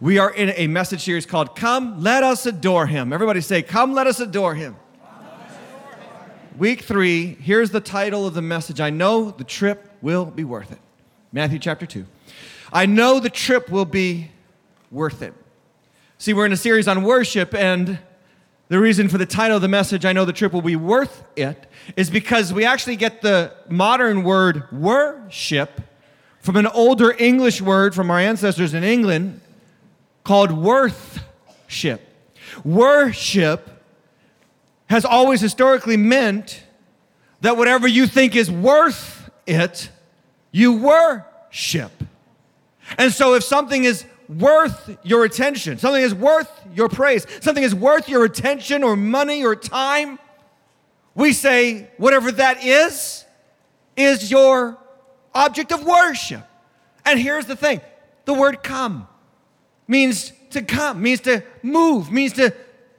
We are in a message series called Come, Let Us Adore Him. Everybody say, Come, Let Us Adore Him. Week three, here's the title of the message I know the trip will be worth it. Matthew chapter 2. I know the trip will be worth it. See, we're in a series on worship, and the reason for the title of the message, I know the trip will be worth it, is because we actually get the modern word worship from an older English word from our ancestors in England called worthship. Worship has always historically meant that whatever you think is worth it, you worship. And so if something is worth your attention, something is worth your praise, something is worth your attention or money or time, we say whatever that is, is your object of worship. And here's the thing the word come means to come, means to move, means to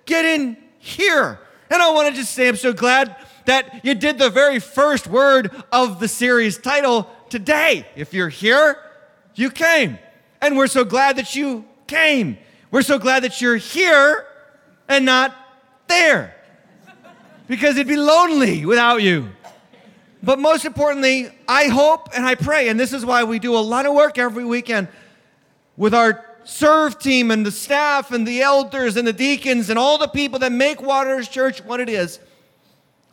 get in here. And I want to just say, I'm so glad that you did the very first word of the series title today. If you're here, you came. And we're so glad that you came. We're so glad that you're here and not there. Because it'd be lonely without you. But most importantly, I hope and I pray, and this is why we do a lot of work every weekend with our serve team and the staff and the elders and the deacons and all the people that make Waters Church what it is.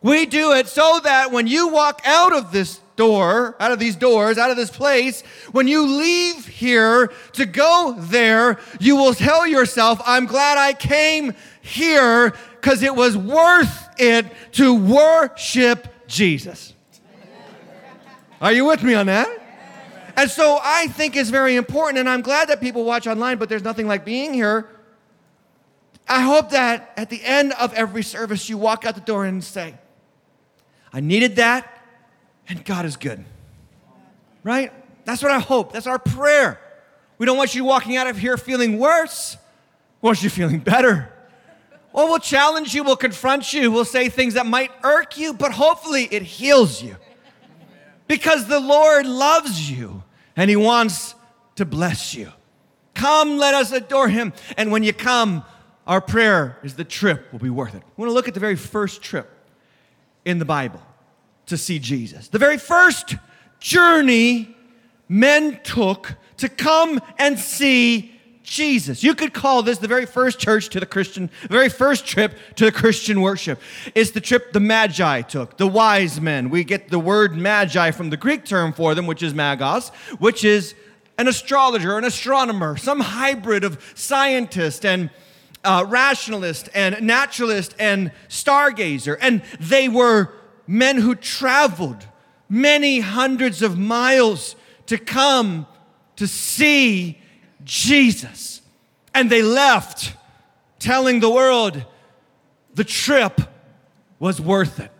We do it so that when you walk out of this door, out of these doors, out of this place, when you leave here to go there, you will tell yourself, I'm glad I came here because it was worth it to worship Jesus. Are you with me on that? And so I think it's very important, and I'm glad that people watch online, but there's nothing like being here. I hope that at the end of every service, you walk out the door and say, I needed that, and God is good. Right? That's what I hope. That's our prayer. We don't want you walking out of here feeling worse. We want you feeling better. Well, we'll challenge you, we'll confront you, we'll say things that might irk you, but hopefully it heals you. Because the Lord loves you and He wants to bless you. Come, let us adore Him. And when you come, our prayer is the trip will be worth it. We want to look at the very first trip in the Bible to see Jesus. The very first journey men took to come and see Jesus. You could call this the very first church to the Christian, the very first trip to the Christian worship. It's the trip the Magi took, the wise men. We get the word Magi from the Greek term for them, which is magos, which is an astrologer, an astronomer, some hybrid of scientist and uh, rationalist and naturalist and stargazer. And they were men who traveled many hundreds of miles to come to see Jesus. And they left telling the world the trip was worth it.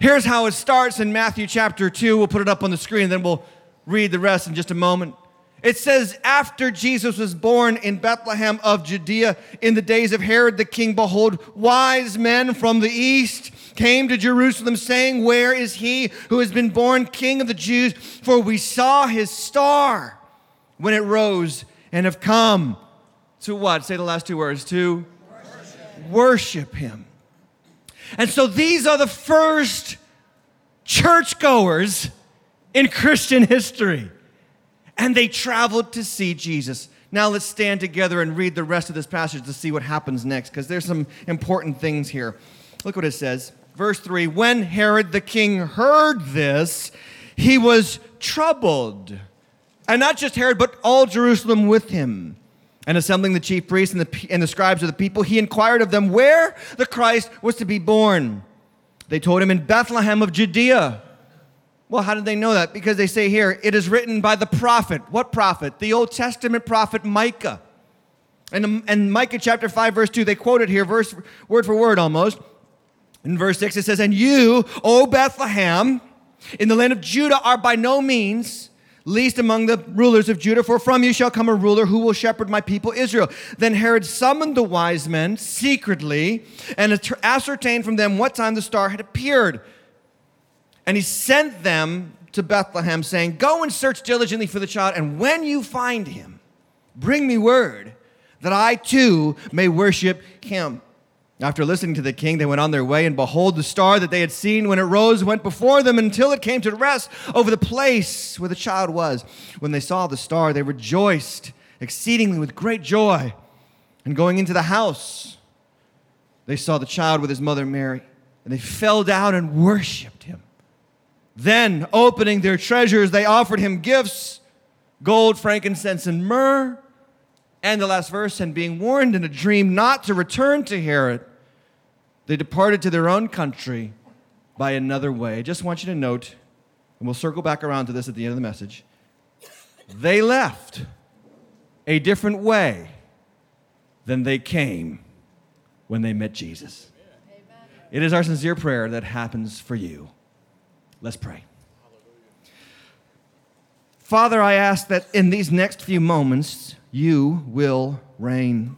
Here's how it starts in Matthew chapter 2. We'll put it up on the screen, then we'll read the rest in just a moment. It says, After Jesus was born in Bethlehem of Judea in the days of Herod the king, behold, wise men from the east came to Jerusalem, saying, Where is he who has been born king of the Jews? For we saw his star when it rose and have come to what? Say the last two words to worship, worship him. And so these are the first churchgoers in Christian history. And they traveled to see Jesus. Now let's stand together and read the rest of this passage to see what happens next, because there's some important things here. Look what it says. Verse 3 When Herod the king heard this, he was troubled and not just Herod, but all Jerusalem with him. And assembling the chief priests and the, and the scribes of the people, he inquired of them where the Christ was to be born. They told him in Bethlehem of Judea. Well, how did they know that? Because they say here, it is written by the prophet. What prophet? The Old Testament prophet Micah. And um, in Micah chapter 5, verse 2, they quote it here, verse, word for word almost. In verse 6, it says, And you, O Bethlehem, in the land of Judah, are by no means least among the rulers of Judah, for from you shall come a ruler who will shepherd my people Israel. Then Herod summoned the wise men secretly and ascertained from them what time the star had appeared. And he sent them to Bethlehem, saying, Go and search diligently for the child, and when you find him, bring me word that I too may worship him. After listening to the king, they went on their way, and behold, the star that they had seen when it rose went before them until it came to rest over the place where the child was. When they saw the star, they rejoiced exceedingly with great joy. And going into the house, they saw the child with his mother Mary, and they fell down and worshiped him. Then, opening their treasures, they offered him gifts gold, frankincense, and myrrh. And the last verse, and being warned in a dream not to return to Herod, they departed to their own country by another way. I just want you to note, and we'll circle back around to this at the end of the message. They left a different way than they came when they met Jesus. Amen. It is our sincere prayer that happens for you. Let's pray. Father, I ask that in these next few moments, you will reign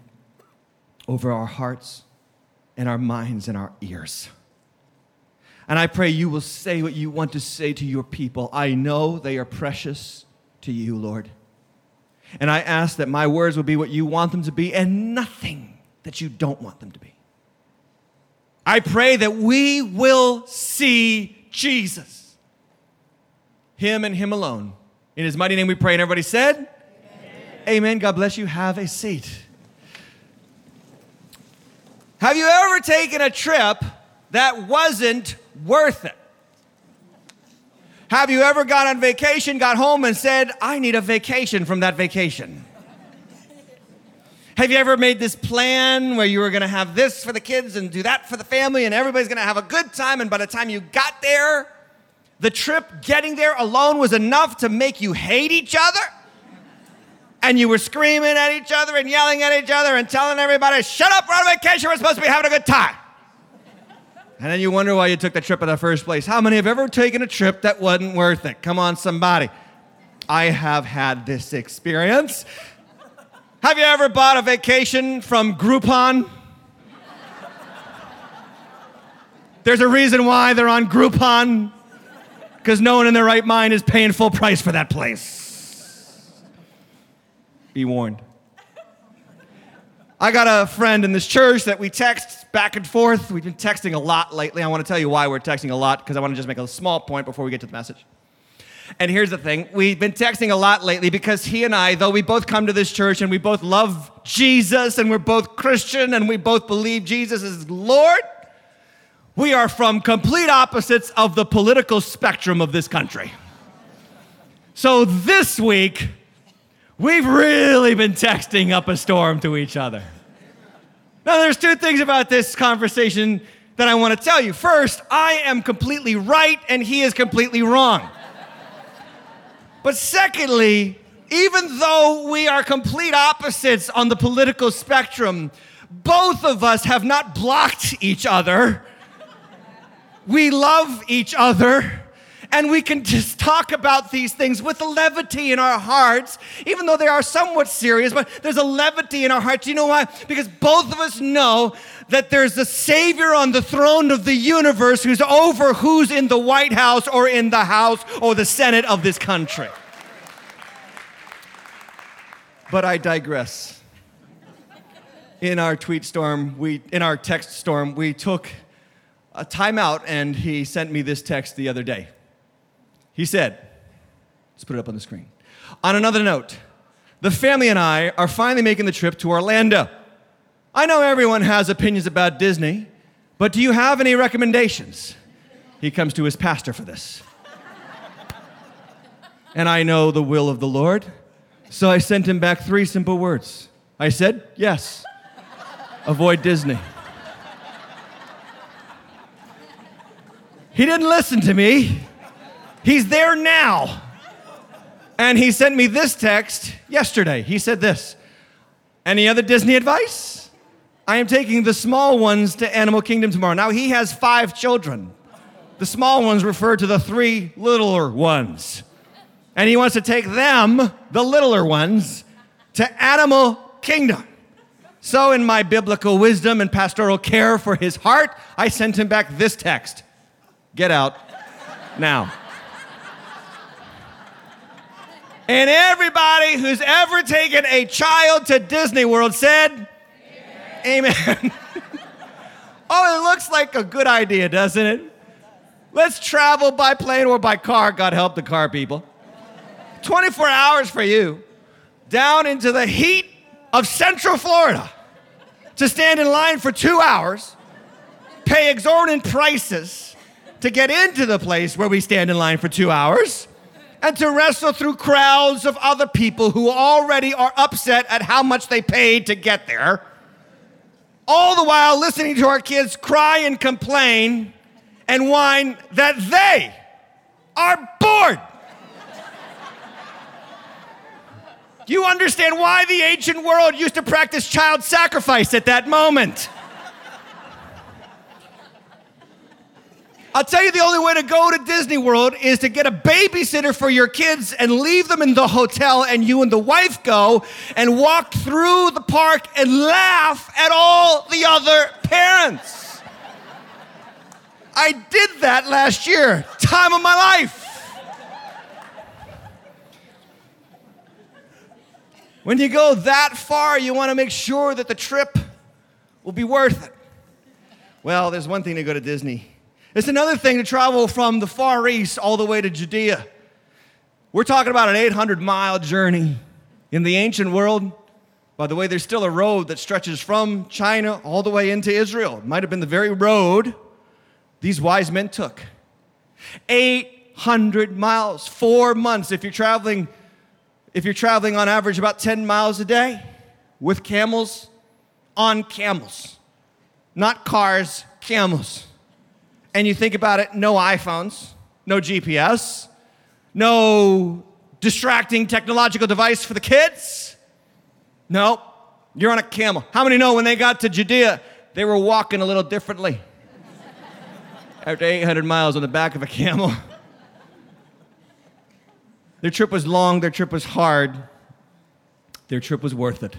over our hearts and our minds and our ears. And I pray you will say what you want to say to your people. I know they are precious to you, Lord. And I ask that my words will be what you want them to be and nothing that you don't want them to be. I pray that we will see Jesus, Him and Him alone. In His mighty name we pray. And everybody said, Amen. God bless you. Have a seat. Have you ever taken a trip that wasn't worth it? Have you ever gone on vacation, got home, and said, I need a vacation from that vacation? Have you ever made this plan where you were gonna have this for the kids and do that for the family, and everybody's gonna have a good time, and by the time you got there, the trip getting there alone was enough to make you hate each other? And you were screaming at each other and yelling at each other and telling everybody, shut up, we're on vacation, we're supposed to be having a good time. And then you wonder why you took the trip in the first place. How many have ever taken a trip that wasn't worth it? Come on, somebody. I have had this experience. Have you ever bought a vacation from Groupon? There's a reason why they're on Groupon, because no one in their right mind is paying full price for that place. Be warned. I got a friend in this church that we text back and forth. We've been texting a lot lately. I want to tell you why we're texting a lot because I want to just make a small point before we get to the message. And here's the thing we've been texting a lot lately because he and I, though we both come to this church and we both love Jesus and we're both Christian and we both believe Jesus is Lord, we are from complete opposites of the political spectrum of this country. So this week, We've really been texting up a storm to each other. Now, there's two things about this conversation that I want to tell you. First, I am completely right and he is completely wrong. But secondly, even though we are complete opposites on the political spectrum, both of us have not blocked each other. We love each other and we can just talk about these things with levity in our hearts, even though they are somewhat serious, but there's a levity in our hearts. You know why? Because both of us know that there's a Savior on the throne of the universe who's over who's in the White House or in the House or the Senate of this country. But I digress. In our tweet storm, we in our text storm, we took a timeout and he sent me this text the other day. He said, let's put it up on the screen. On another note, the family and I are finally making the trip to Orlando. I know everyone has opinions about Disney, but do you have any recommendations? He comes to his pastor for this. and I know the will of the Lord, so I sent him back three simple words. I said, Yes, avoid Disney. He didn't listen to me. He's there now. And he sent me this text yesterday. He said this Any other Disney advice? I am taking the small ones to Animal Kingdom tomorrow. Now, he has five children. The small ones refer to the three littler ones. And he wants to take them, the littler ones, to Animal Kingdom. So, in my biblical wisdom and pastoral care for his heart, I sent him back this text Get out now. And everybody who's ever taken a child to Disney World said, Amen. Amen. oh, it looks like a good idea, doesn't it? Let's travel by plane or by car. God help the car people. 24 hours for you down into the heat of Central Florida to stand in line for two hours, pay exorbitant prices to get into the place where we stand in line for two hours and to wrestle through crowds of other people who already are upset at how much they paid to get there, all the while listening to our kids cry and complain and whine that they are bored. You understand why the ancient world used to practice child sacrifice at that moment? I'll tell you the only way to go to Disney World is to get a babysitter for your kids and leave them in the hotel, and you and the wife go and walk through the park and laugh at all the other parents. I did that last year, time of my life. When you go that far, you want to make sure that the trip will be worth it. Well, there's one thing to go to Disney it's another thing to travel from the Far East all the way to Judea. We're talking about an 800 mile journey. In the ancient world, by the way, there's still a road that stretches from China all the way into Israel. It might have been the very road these wise men took. 800 miles, four months if you're traveling if you're traveling on average about 10 miles a day with camels on camels not cars camels and you think about it, no iPhones, no GPS, no distracting technological device for the kids. No, you're on a camel. How many know when they got to Judea, they were walking a little differently? After 800 miles on the back of a camel. Their trip was long, their trip was hard, their trip was worth it.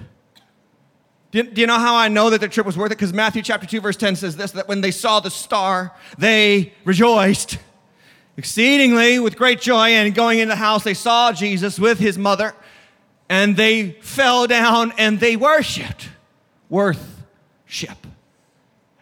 Do you, do you know how I know that their trip was worth it? Because Matthew chapter 2, verse 10 says this that when they saw the star, they rejoiced exceedingly with great joy. And going into the house, they saw Jesus with his mother, and they fell down and they worshiped. Worth-ship.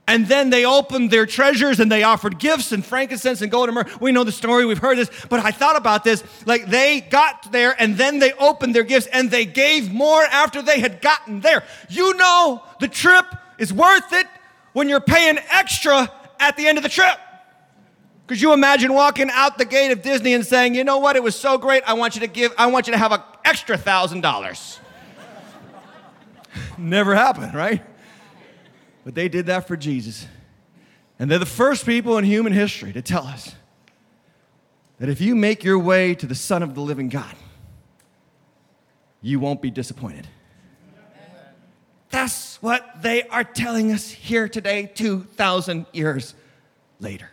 And then they opened their treasures and they offered gifts and frankincense and gold and myrrh. We know the story, we've heard this, but I thought about this. Like they got there and then they opened their gifts and they gave more after they had gotten there. You know the trip is worth it when you're paying extra at the end of the trip. Could you imagine walking out the gate of Disney and saying, you know what, it was so great, I want you to give, I want you to have an extra thousand dollars? Never happened, right? But they did that for Jesus. And they're the first people in human history to tell us that if you make your way to the Son of the living God, you won't be disappointed. That's what they are telling us here today, 2,000 years later.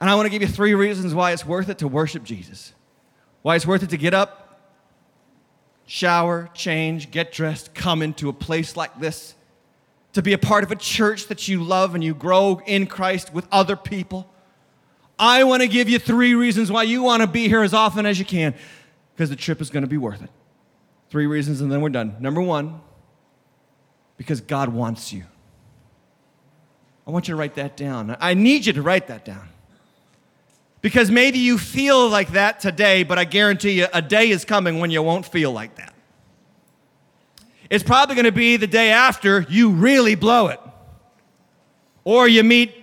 And I want to give you three reasons why it's worth it to worship Jesus. Why it's worth it to get up, shower, change, get dressed, come into a place like this to be a part of a church that you love and you grow in Christ with other people. I want to give you three reasons why you want to be here as often as you can because the trip is going to be worth it. Three reasons, and then we're done. Number one, because God wants you. I want you to write that down. I need you to write that down. Because maybe you feel like that today, but I guarantee you a day is coming when you won't feel like that it's probably going to be the day after you really blow it. Or you meet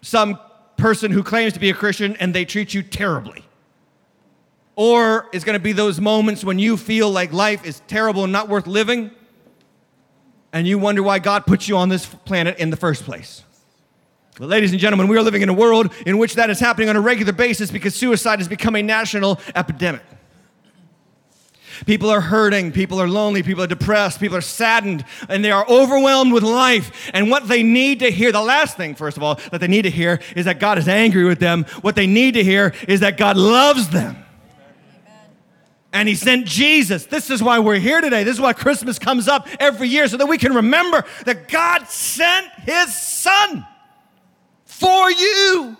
some person who claims to be a Christian and they treat you terribly. Or it's going to be those moments when you feel like life is terrible and not worth living, and you wonder why God put you on this planet in the first place. But, ladies and gentlemen, we are living in a world in which that is happening on a regular basis because suicide has become a national epidemic. People are hurting, people are lonely, people are depressed, people are saddened, and they are overwhelmed with life. And what they need to hear, the last thing, first of all, that they need to hear is that God is angry with them. What they need to hear is that God loves them. And he sent Jesus. This is why we're here today. This is why Christmas comes up every year so that we can remember that God sent his son for you.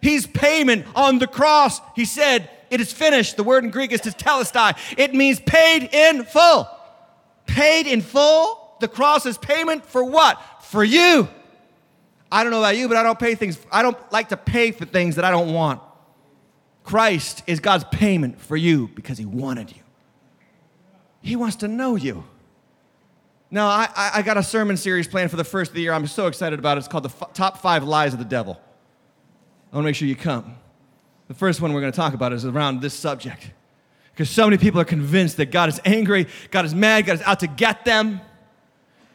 He's payment on the cross. He said, It is finished. The word in Greek is to tetelestai. It means paid in full. Paid in full. The cross is payment for what? For you. I don't know about you, but I don't pay things. I don't like to pay for things that I don't want. Christ is God's payment for you because He wanted you. He wants to know you. Now, I, I got a sermon series planned for the first of the year. I'm so excited about it. It's called The F- Top Five Lies of the Devil. I want to make sure you come. The first one we're going to talk about is around this subject. Because so many people are convinced that God is angry, God is mad, God is out to get them.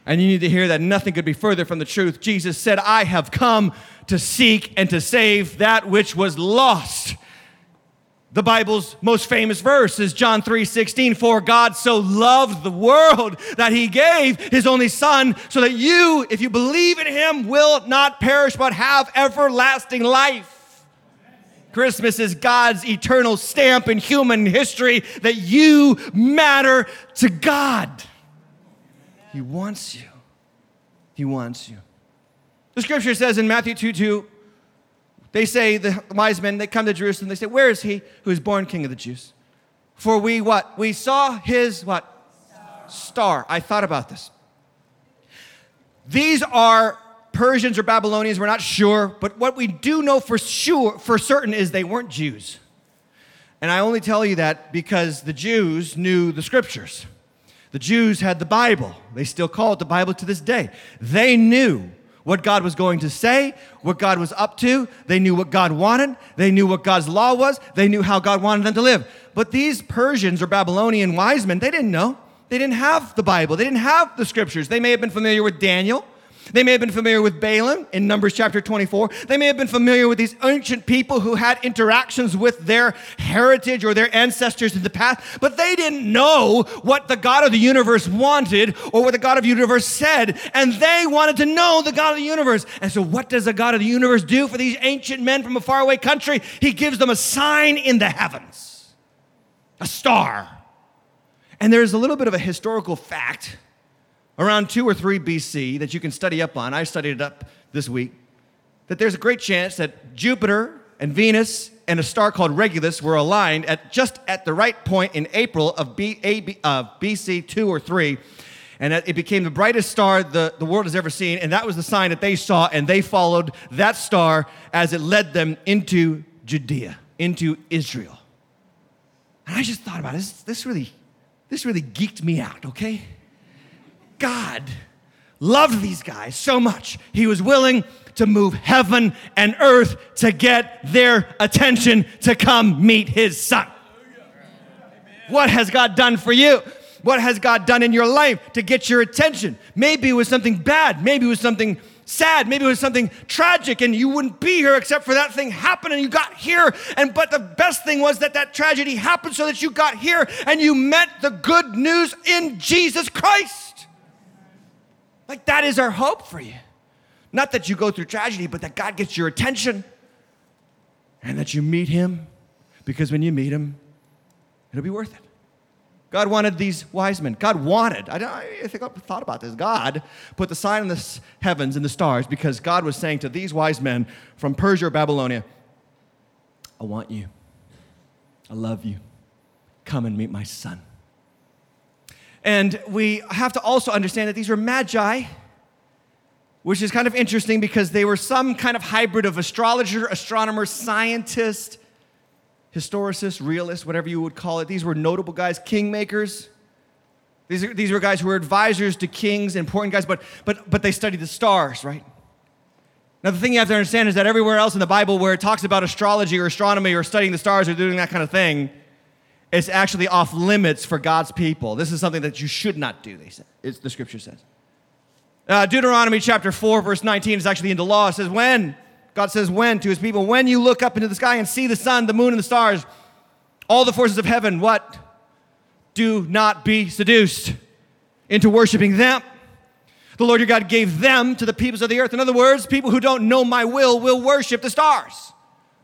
And you need to hear that nothing could be further from the truth. Jesus said, I have come to seek and to save that which was lost. The Bible's most famous verse is John 3 16. For God so loved the world that he gave his only Son, so that you, if you believe in him, will not perish but have everlasting life. Christmas is God's eternal stamp in human history that you matter to God. He wants you. He wants you. The scripture says in Matthew 2 2, they say, the wise men, they come to Jerusalem, they say, Where is he who is born king of the Jews? For we what? We saw his what? Star. Star. I thought about this. These are Persians or Babylonians, we're not sure, but what we do know for sure, for certain, is they weren't Jews. And I only tell you that because the Jews knew the scriptures. The Jews had the Bible. They still call it the Bible to this day. They knew what God was going to say, what God was up to. They knew what God wanted. They knew what God's law was. They knew how God wanted them to live. But these Persians or Babylonian wise men, they didn't know. They didn't have the Bible. They didn't have the scriptures. They may have been familiar with Daniel. They may have been familiar with Balaam in Numbers chapter 24. They may have been familiar with these ancient people who had interactions with their heritage or their ancestors in the past, but they didn't know what the God of the universe wanted or what the God of the universe said, and they wanted to know the God of the universe. And so, what does the God of the universe do for these ancient men from a faraway country? He gives them a sign in the heavens, a star. And there's a little bit of a historical fact around 2 or 3 BC that you can study up on. I studied it up this week. That there's a great chance that Jupiter and Venus and a star called Regulus were aligned at just at the right point in April of B, A, B, BC 2 or 3. And it became the brightest star the, the world has ever seen. And that was the sign that they saw, and they followed that star as it led them into Judea, into Israel. And I just thought about it. This, this really, this really geeked me out, okay? God loved these guys so much, he was willing to move heaven and earth to get their attention to come meet his son. What has God done for you? What has God done in your life to get your attention? Maybe it was something bad, maybe it was something sad, maybe it was something tragic and you wouldn't be here except for that thing happened and you got here. And but the best thing was that that tragedy happened so that you got here and you met the good news in Jesus Christ. Like, that is our hope for you. Not that you go through tragedy, but that God gets your attention and that you meet Him because when you meet Him, it'll be worth it. God wanted these wise men. God wanted, I, I think I thought about this. God put the sign in the heavens and the stars because God was saying to these wise men from Persia or Babylonia, I want you. I love you. Come and meet my son. And we have to also understand that these were magi, which is kind of interesting because they were some kind of hybrid of astrologer, astronomer, scientist, historicist, realist, whatever you would call it. These were notable guys, kingmakers. These, are, these were guys who were advisors to kings, important guys, but, but, but they studied the stars, right? Now, the thing you have to understand is that everywhere else in the Bible where it talks about astrology or astronomy or studying the stars or doing that kind of thing, it's actually off limits for God's people. This is something that you should not do, they say. It's, the scripture says. Uh, Deuteronomy chapter 4, verse 19 is actually into law. It says, When, God says, when to his people, when you look up into the sky and see the sun, the moon, and the stars, all the forces of heaven, what? Do not be seduced into worshiping them. The Lord your God gave them to the peoples of the earth. In other words, people who don't know my will will worship the stars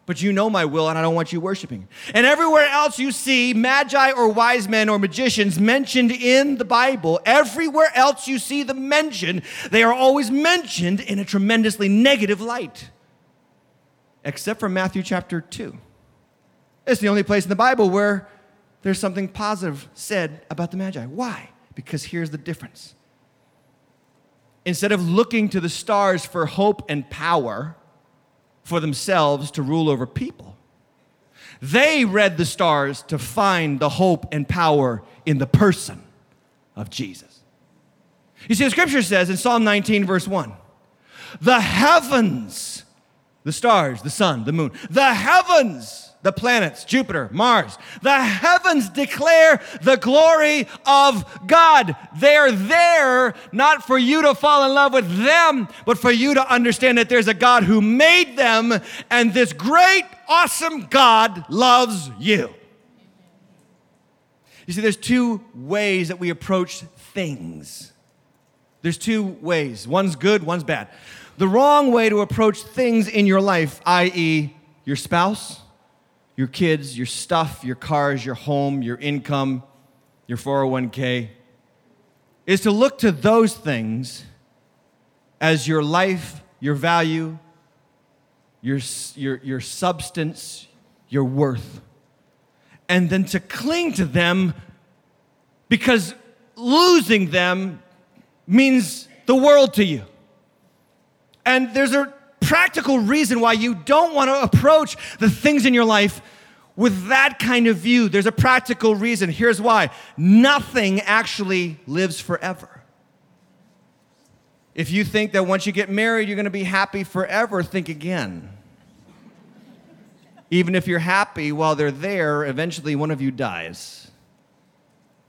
but you know my will and I don't want you worshiping. And everywhere else you see magi or wise men or magicians mentioned in the Bible, everywhere else you see them mentioned, they are always mentioned in a tremendously negative light. Except for Matthew chapter 2. It's the only place in the Bible where there's something positive said about the Magi. Why? Because here's the difference. Instead of looking to the stars for hope and power for themselves to rule over people, they read the stars to find the hope and power in the person of Jesus. You see, the scripture says in Psalm 19, verse 1 the heavens, the stars, the sun, the moon, the heavens, the planets, Jupiter, Mars, the heavens declare the glory of God. They're there not for you to fall in love with them, but for you to understand that there's a God who made them, and this great, awesome God loves you. You see, there's two ways that we approach things. There's two ways. One's good, one's bad. The wrong way to approach things in your life, i.e., your spouse, your kids, your stuff, your cars, your home, your income, your 401k, is to look to those things as your life, your value, your, your, your substance, your worth, and then to cling to them because losing them means the world to you. And there's a practical reason why you don't want to approach the things in your life with that kind of view. There's a practical reason. Here's why nothing actually lives forever. If you think that once you get married, you're going to be happy forever, think again. Even if you're happy while they're there, eventually one of you dies.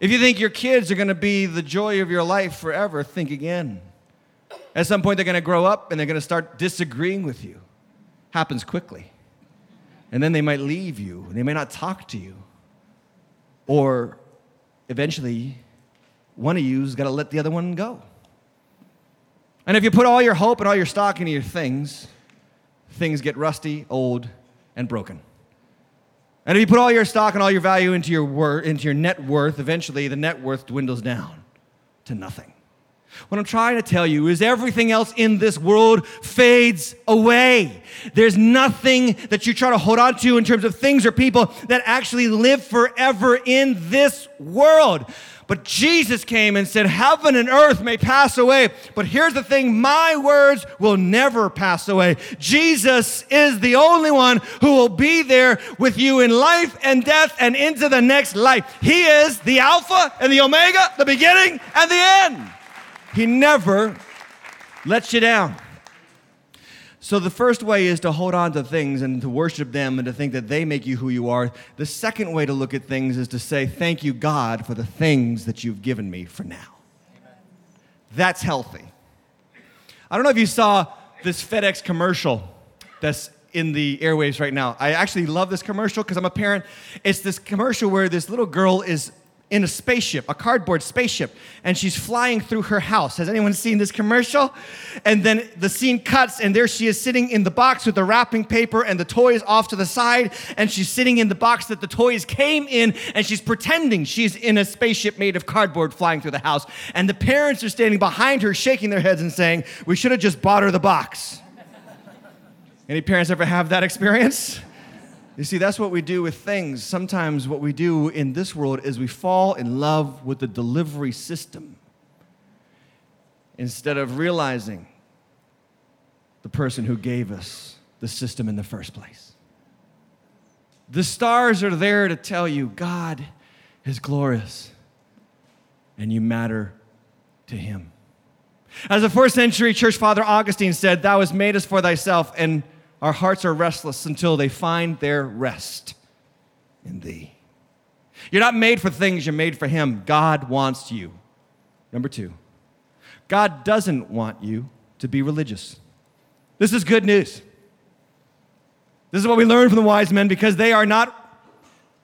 If you think your kids are going to be the joy of your life forever, think again. At some point, they're going to grow up and they're going to start disagreeing with you. Happens quickly. And then they might leave you, and they may not talk to you. Or eventually, one of you's got to let the other one go. And if you put all your hope and all your stock into your things, things get rusty, old, and broken. And if you put all your stock and all your value into your, wor- into your net worth, eventually the net worth dwindles down to nothing. What I'm trying to tell you is everything else in this world fades away. There's nothing that you try to hold on to in terms of things or people that actually live forever in this world. But Jesus came and said, Heaven and earth may pass away, but here's the thing my words will never pass away. Jesus is the only one who will be there with you in life and death and into the next life. He is the Alpha and the Omega, the beginning and the end. He never lets you down. So, the first way is to hold on to things and to worship them and to think that they make you who you are. The second way to look at things is to say, Thank you, God, for the things that you've given me for now. Amen. That's healthy. I don't know if you saw this FedEx commercial that's in the airwaves right now. I actually love this commercial because I'm a parent. It's this commercial where this little girl is in a spaceship, a cardboard spaceship, and she's flying through her house. Has anyone seen this commercial? And then the scene cuts, and there she is sitting in the box with the wrapping paper and the toys off to the side, and she's sitting in the box that the toys came in, and she's pretending she's in a spaceship made of cardboard flying through the house. And the parents are standing behind her, shaking their heads and saying, We should have just bought her the box. Any parents ever have that experience? You see, that's what we do with things. Sometimes what we do in this world is we fall in love with the delivery system instead of realizing the person who gave us the system in the first place. The stars are there to tell you God is glorious and you matter to him. As a fourth century church father Augustine said, Thou hast made us for thyself, and our hearts are restless until they find their rest in Thee. You're not made for things, you're made for Him. God wants you. Number two, God doesn't want you to be religious. This is good news. This is what we learn from the wise men because they are not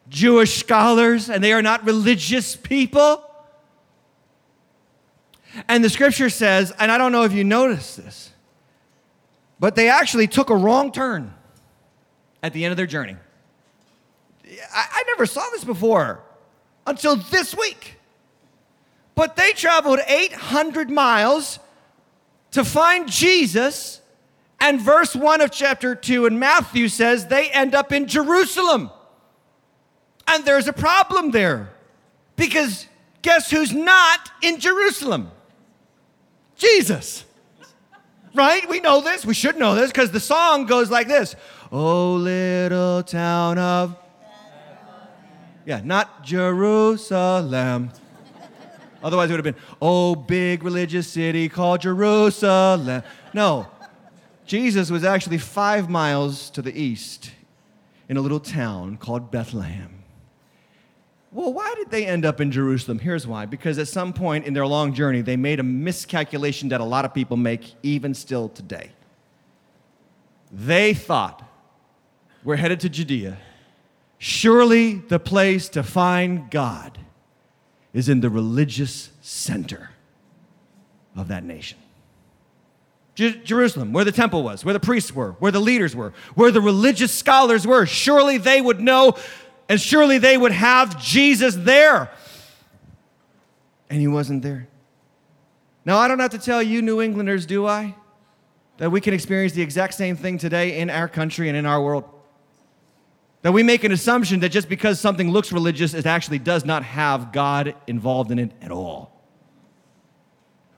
Jewish scholars and they are not religious people. And the scripture says, and I don't know if you noticed this, but they actually took a wrong turn at the end of their journey. I, I never saw this before until this week. But they traveled 800 miles to find Jesus. And verse 1 of chapter 2 in Matthew says they end up in Jerusalem. And there's a problem there because guess who's not in Jerusalem? Jesus. Right? We know this. We should know this because the song goes like this Oh, little town of. Yeah, not Jerusalem. Otherwise, it would have been, Oh, big religious city called Jerusalem. No, Jesus was actually five miles to the east in a little town called Bethlehem. Well, why did they end up in Jerusalem? Here's why. Because at some point in their long journey, they made a miscalculation that a lot of people make even still today. They thought, we're headed to Judea. Surely the place to find God is in the religious center of that nation. Jerusalem, where the temple was, where the priests were, where the leaders were, where the religious scholars were. Surely they would know and surely they would have Jesus there. And he wasn't there. Now, I don't have to tell you, New Englanders, do I? That we can experience the exact same thing today in our country and in our world. That we make an assumption that just because something looks religious, it actually does not have God involved in it at all.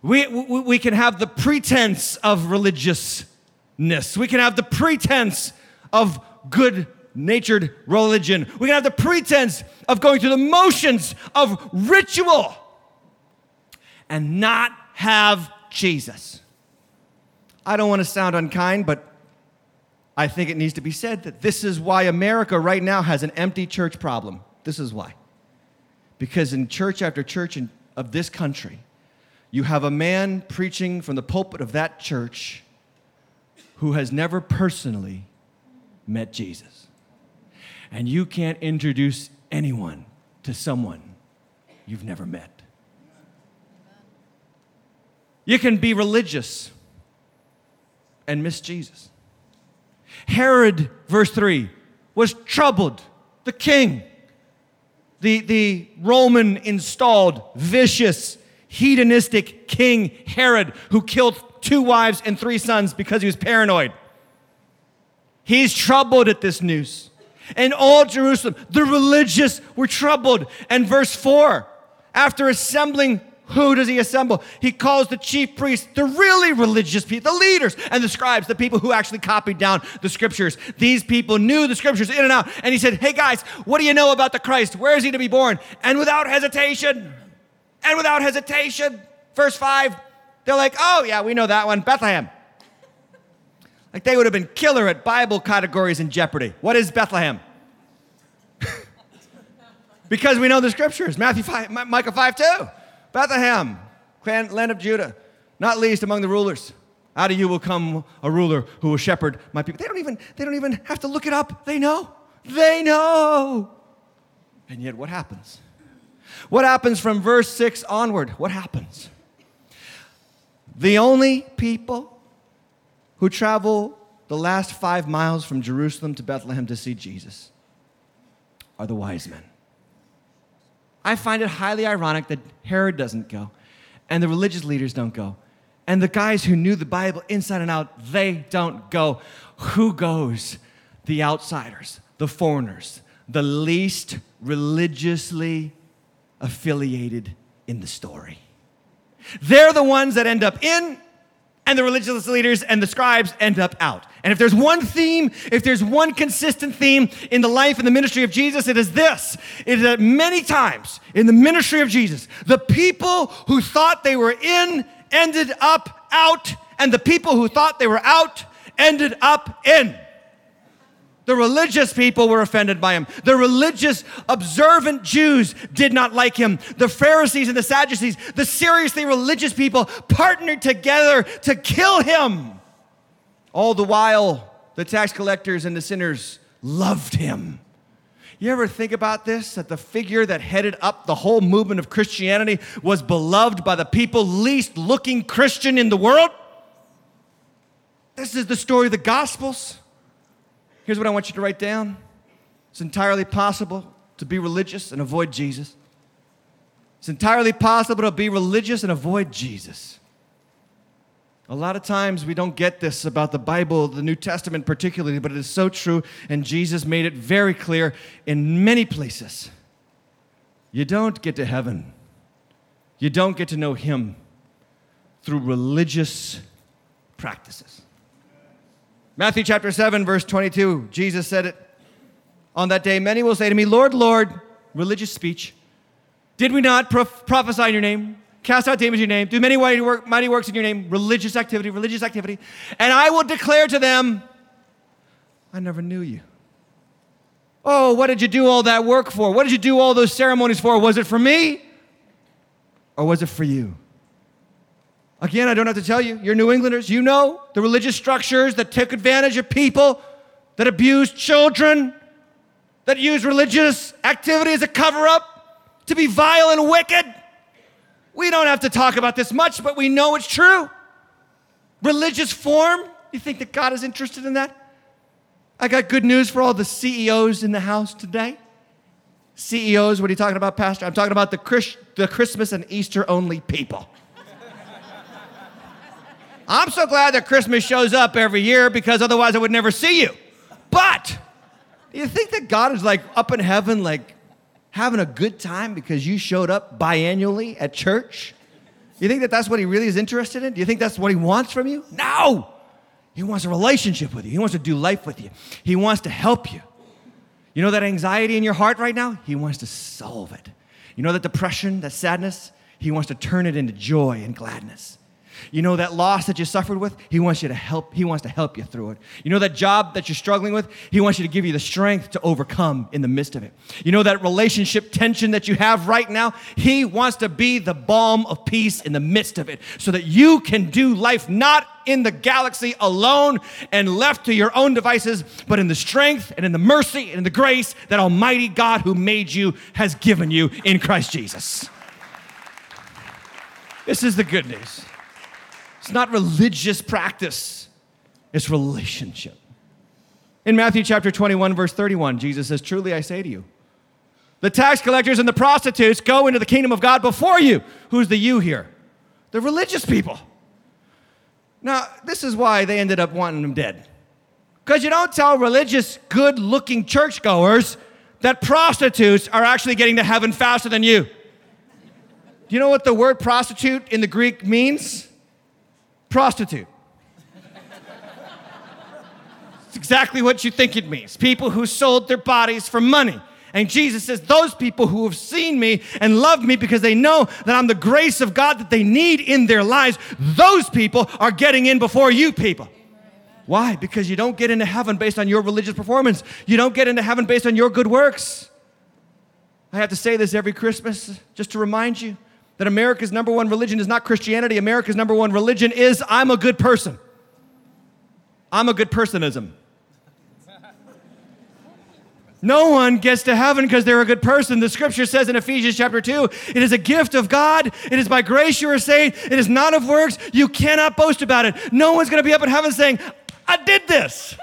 We, we, we can have the pretense of religiousness, we can have the pretense of good natured religion. We can have the pretense of going through the motions of ritual and not have Jesus. I don't want to sound unkind, but I think it needs to be said that this is why America right now has an empty church problem. This is why. Because in church after church in, of this country, you have a man preaching from the pulpit of that church who has never personally met Jesus and you can't introduce anyone to someone you've never met. You can be religious and miss Jesus. Herod, verse 3, was troubled, the king, the, the Roman installed, vicious, hedonistic king Herod, who killed two wives and three sons because he was paranoid. He's troubled at this news and all Jerusalem, the religious were troubled. And verse 4, after assembling, who does he assemble? He calls the chief priests, the really religious people, the leaders, and the scribes, the people who actually copied down the scriptures. These people knew the scriptures in and out. And he said, Hey guys, what do you know about the Christ? Where is he to be born? And without hesitation, and without hesitation, verse 5, they're like, Oh, yeah, we know that one, Bethlehem. Like they would have been killer at Bible categories in Jeopardy. What is Bethlehem? because we know the scriptures. Matthew 5, Micah 5 2. Bethlehem, land of Judah, not least among the rulers. Out of you will come a ruler who will shepherd my people. They don't even, they don't even have to look it up. They know. They know. And yet, what happens? What happens from verse 6 onward? What happens? The only people who travel the last five miles from Jerusalem to Bethlehem to see Jesus are the wise men. I find it highly ironic that Herod doesn't go and the religious leaders don't go. And the guys who knew the Bible inside and out, they don't go. Who goes? The outsiders, the foreigners, the least religiously affiliated in the story. They're the ones that end up in and the religious leaders and the scribes end up out. And if there's one theme, if there's one consistent theme in the life and the ministry of Jesus, it is this. It is that many times in the ministry of Jesus, the people who thought they were in ended up out, and the people who thought they were out ended up in. The religious people were offended by him. The religious, observant Jews did not like him. The Pharisees and the Sadducees, the seriously religious people, partnered together to kill him. All the while, the tax collectors and the sinners loved him. You ever think about this? That the figure that headed up the whole movement of Christianity was beloved by the people least looking Christian in the world? This is the story of the Gospels. Here's what I want you to write down it's entirely possible to be religious and avoid Jesus. It's entirely possible to be religious and avoid Jesus. A lot of times we don't get this about the Bible, the New Testament particularly, but it is so true, and Jesus made it very clear in many places. You don't get to heaven, you don't get to know Him through religious practices. Matthew chapter 7, verse 22, Jesus said it. On that day, many will say to me, Lord, Lord, religious speech. Did we not prof- prophesy in your name? cast out demons in your name, do many mighty, work, mighty works in your name, religious activity, religious activity, and I will declare to them, I never knew you. Oh, what did you do all that work for? What did you do all those ceremonies for? Was it for me or was it for you? Again, I don't have to tell you, you're New Englanders, you know the religious structures that took advantage of people, that abused children, that used religious activity as a cover up to be vile and wicked. We don't have to talk about this much, but we know it's true. Religious form, you think that God is interested in that? I got good news for all the CEOs in the house today. CEOs, what are you talking about, Pastor? I'm talking about the, the Christmas and Easter only people. I'm so glad that Christmas shows up every year because otherwise I would never see you. But do you think that God is like up in heaven, like having a good time because you showed up biannually at church? You think that that's what he really is interested in? Do you think that's what he wants from you? No! He wants a relationship with you. He wants to do life with you. He wants to help you. You know that anxiety in your heart right now? He wants to solve it. You know that depression, that sadness? He wants to turn it into joy and gladness. You know that loss that you suffered with? He wants you to help. He wants to help you through it. You know that job that you're struggling with? He wants you to give you the strength to overcome in the midst of it. You know that relationship tension that you have right now? He wants to be the balm of peace in the midst of it so that you can do life not in the galaxy alone and left to your own devices, but in the strength and in the mercy and in the grace that Almighty God who made you has given you in Christ Jesus. This is the good news. It's not religious practice, it's relationship. In Matthew chapter 21, verse 31, Jesus says, Truly I say to you, the tax collectors and the prostitutes go into the kingdom of God before you. Who's the you here? The religious people. Now, this is why they ended up wanting them dead. Because you don't tell religious, good looking churchgoers that prostitutes are actually getting to heaven faster than you. Do you know what the word prostitute in the Greek means? Prostitute. it's exactly what you think it means people who sold their bodies for money. And Jesus says, Those people who have seen me and loved me because they know that I'm the grace of God that they need in their lives, those people are getting in before you people. Why? Because you don't get into heaven based on your religious performance. You don't get into heaven based on your good works. I have to say this every Christmas just to remind you that America's number one religion is not Christianity. America's number one religion is I'm a good person. I'm a good personism. No one gets to heaven because they're a good person. The scripture says in Ephesians chapter 2 it is a gift of God. It is by grace you are saved. It is not of works. You cannot boast about it. No one's going to be up in heaven saying, I did this.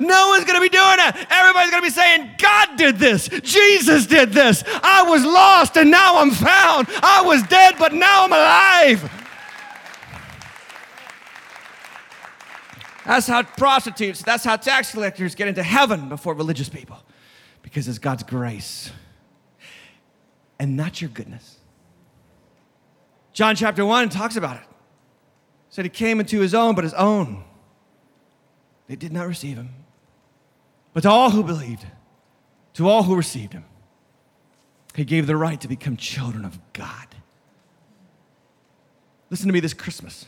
No one's going to be doing it. Everybody's going to be saying, God did this. Jesus did this. I was lost and now I'm found. I was dead, but now I'm alive. That's how prostitutes, that's how tax collectors get into heaven before religious people because it's God's grace and not your goodness. John chapter 1 talks about it. Said he came into his own, but his own, they did not receive him. But to all who believed, to all who received him, he gave the right to become children of God. Listen to me this Christmas.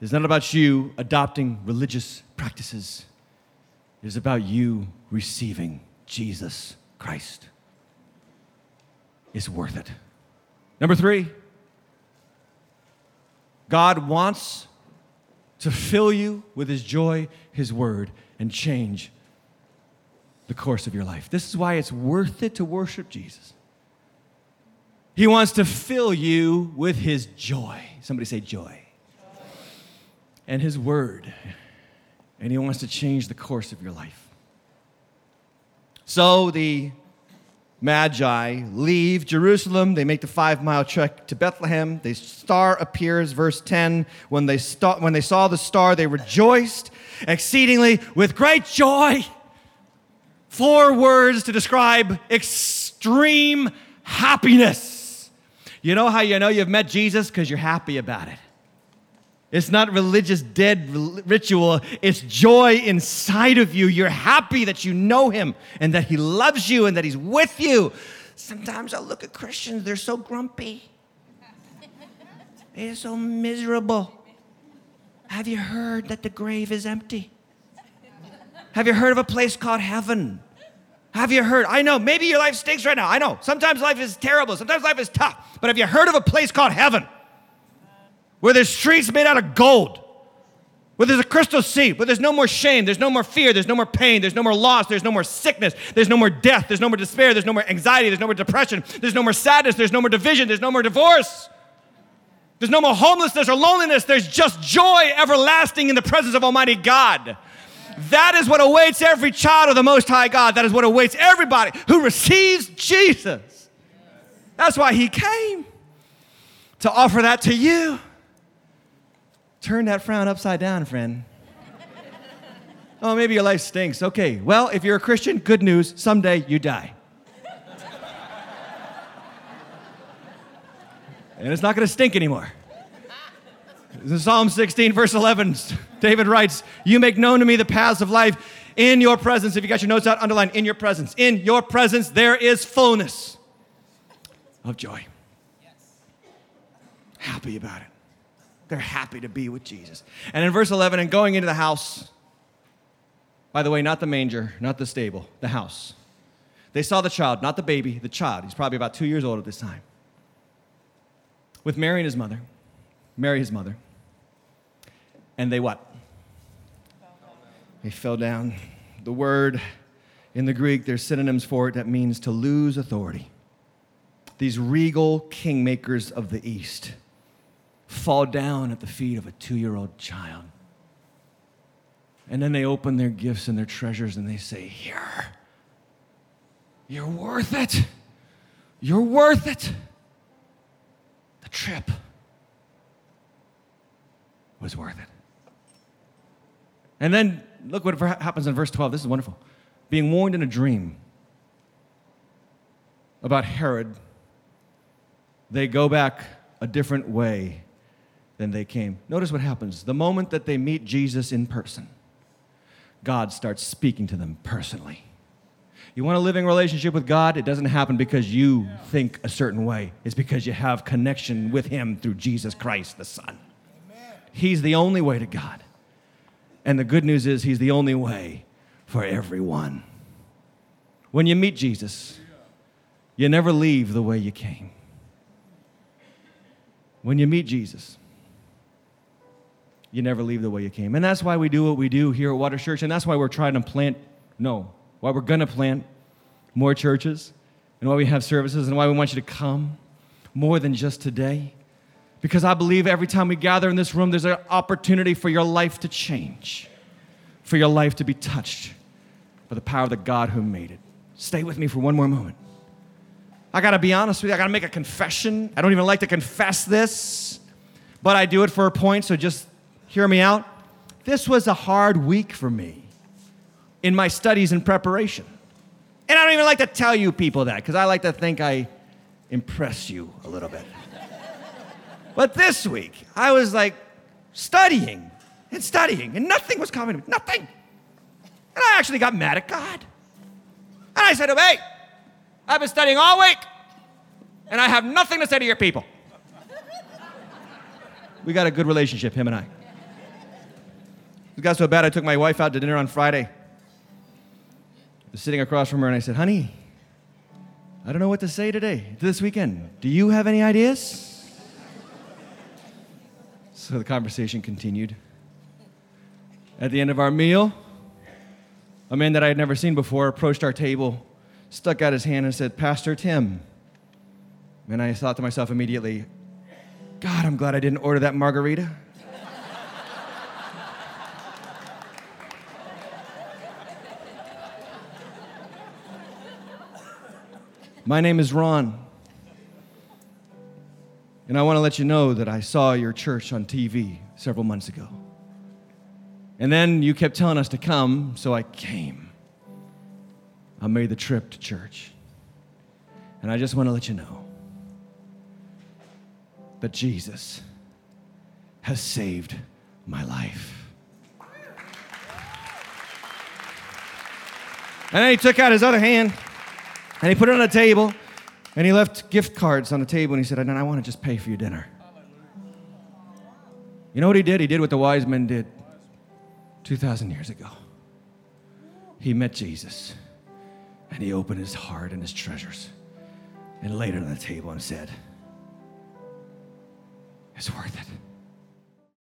It's not about you adopting religious practices, it is about you receiving Jesus Christ. It's worth it. Number three, God wants to fill you with His joy, His word, and change the course of your life. This is why it's worth it to worship Jesus. He wants to fill you with his joy. Somebody say joy. And his word. And he wants to change the course of your life. So the Magi leave Jerusalem. They make the five mile trek to Bethlehem. The star appears, verse 10. When they, st- when they saw the star, they rejoiced exceedingly with great joy. Four words to describe extreme happiness. You know how you know you've met Jesus? Because you're happy about it. It's not religious dead ritual. It's joy inside of you. You're happy that you know him and that he loves you and that he's with you. Sometimes I look at Christians, they're so grumpy. They're so miserable. Have you heard that the grave is empty? Have you heard of a place called heaven? Have you heard? I know, maybe your life stinks right now. I know. Sometimes life is terrible. Sometimes life is tough. But have you heard of a place called heaven? where there's streets made out of gold, where there's a crystal sea, where there's no more shame, there's no more fear, there's no more pain, there's no more loss, there's no more sickness, there's no more death, there's no more despair, there's no more anxiety, there's no more depression, there's no more sadness, there's no more division, there's no more divorce. There's no more homelessness or loneliness. There's just joy everlasting in the presence of Almighty God. That is what awaits every child of the Most High God. That is what awaits everybody who receives Jesus. That's why He came to offer that to you. Turn that frown upside down, friend. oh, maybe your life stinks. Okay, well, if you're a Christian, good news. Someday you die. and it's not going to stink anymore. In Psalm 16, verse 11, David writes, You make known to me the paths of life. In your presence, if you got your notes out, underline, in your presence. In your presence, there is fullness of joy. Happy about it. They're happy to be with Jesus. And in verse 11, and going into the house, by the way, not the manger, not the stable, the house. They saw the child, not the baby, the child. He's probably about two years old at this time. With Mary and his mother, Mary, his mother. And they what? They fell down. The word in the Greek, there's synonyms for it that means to lose authority. These regal kingmakers of the East fall down at the feet of a two year old child. And then they open their gifts and their treasures and they say, Here, you're worth it. You're worth it. The trip was worth it. And then look what happens in verse 12. This is wonderful. Being warned in a dream about Herod, they go back a different way than they came. Notice what happens. The moment that they meet Jesus in person, God starts speaking to them personally. You want a living relationship with God? It doesn't happen because you think a certain way. It's because you have connection with Him through Jesus Christ, the Son. He's the only way to God. And the good news is, He's the only way for everyone. When you meet Jesus, you never leave the way you came. When you meet Jesus, you never leave the way you came. And that's why we do what we do here at Water Church, and that's why we're trying to plant, no, why we're going to plant more churches, and why we have services, and why we want you to come more than just today. Because I believe every time we gather in this room, there's an opportunity for your life to change, for your life to be touched by the power of the God who made it. Stay with me for one more moment. I gotta be honest with you, I gotta make a confession. I don't even like to confess this, but I do it for a point, so just hear me out. This was a hard week for me in my studies and preparation. And I don't even like to tell you people that because I like to think I impress you a little bit. But this week, I was like studying and studying, and nothing was coming to me. Nothing. And I actually got mad at God. And I said, Hey, I've been studying all week, and I have nothing to say to your people. we got a good relationship, him and I. It got so bad, I took my wife out to dinner on Friday. I was sitting across from her, and I said, Honey, I don't know what to say today, this weekend. Do you have any ideas? So the conversation continued. At the end of our meal, a man that I had never seen before approached our table, stuck out his hand, and said, Pastor Tim. And I thought to myself immediately, God, I'm glad I didn't order that margarita. My name is Ron. And I want to let you know that I saw your church on TV several months ago. And then you kept telling us to come, so I came. I made the trip to church. And I just want to let you know that Jesus has saved my life. And then he took out his other hand and he put it on the table and he left gift cards on the table and he said, I want to just pay for your dinner. You know what he did? He did what the wise men did 2,000 years ago. He met Jesus and he opened his heart and his treasures and laid it on the table and said, It's worth it.